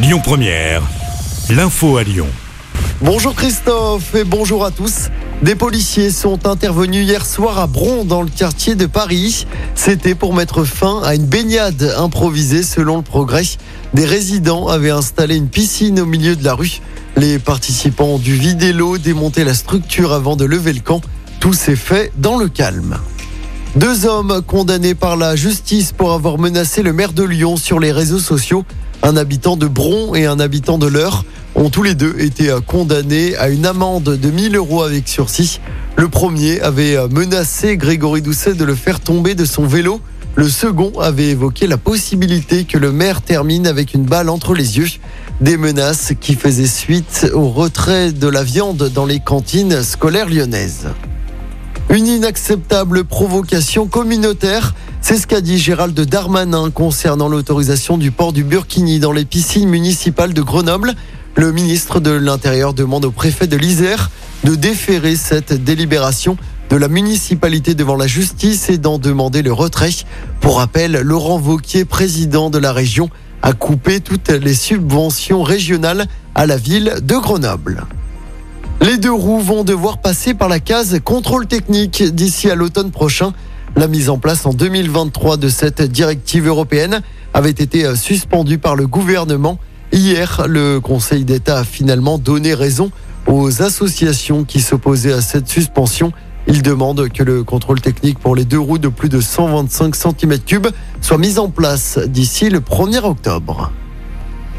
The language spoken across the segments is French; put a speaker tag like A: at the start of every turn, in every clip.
A: Lyon Première, l'info à Lyon.
B: Bonjour Christophe et bonjour à tous. Des policiers sont intervenus hier soir à Bron dans le quartier de Paris. C'était pour mettre fin à une baignade improvisée selon le progrès. Des résidents avaient installé une piscine au milieu de la rue. Les participants ont dû vider l'eau, démonter la structure avant de lever le camp. Tout s'est fait dans le calme. Deux hommes condamnés par la justice pour avoir menacé le maire de Lyon sur les réseaux sociaux. Un habitant de Bron et un habitant de l'Eure ont tous les deux été condamnés à une amende de 1000 euros avec sursis. Le premier avait menacé Grégory Doucet de le faire tomber de son vélo. Le second avait évoqué la possibilité que le maire termine avec une balle entre les yeux. Des menaces qui faisaient suite au retrait de la viande dans les cantines scolaires lyonnaises. Une inacceptable provocation communautaire. C'est ce qu'a dit Gérald Darmanin concernant l'autorisation du port du Burkini dans les piscines municipales de Grenoble. Le ministre de l'Intérieur demande au préfet de l'Isère de déférer cette délibération de la municipalité devant la justice et d'en demander le retrait. Pour rappel, Laurent Vauquier, président de la région, a coupé toutes les subventions régionales à la ville de Grenoble. Les deux roues vont devoir passer par la case contrôle technique d'ici à l'automne prochain. La mise en place en 2023 de cette directive européenne avait été suspendue par le gouvernement. Hier, le Conseil d'État a finalement donné raison aux associations qui s'opposaient à cette suspension. Il demande que le contrôle technique pour les deux roues de plus de 125 cm3 soit mis en place d'ici le 1er octobre.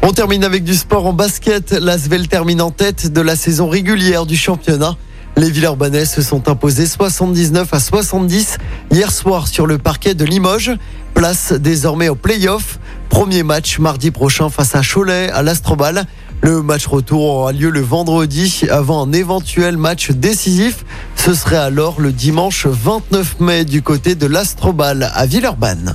B: On termine avec du sport en basket. L'Asvel termine en tête de la saison régulière du championnat. Les Villeurbanais se sont imposés 79 à 70 hier soir sur le parquet de Limoges. Place désormais au play-off. Premier match mardi prochain face à Cholet à l'Astrobal. Le match retour aura lieu le vendredi avant un éventuel match décisif. Ce serait alors le dimanche 29 mai du côté de l'Astrobal à Villeurbanne.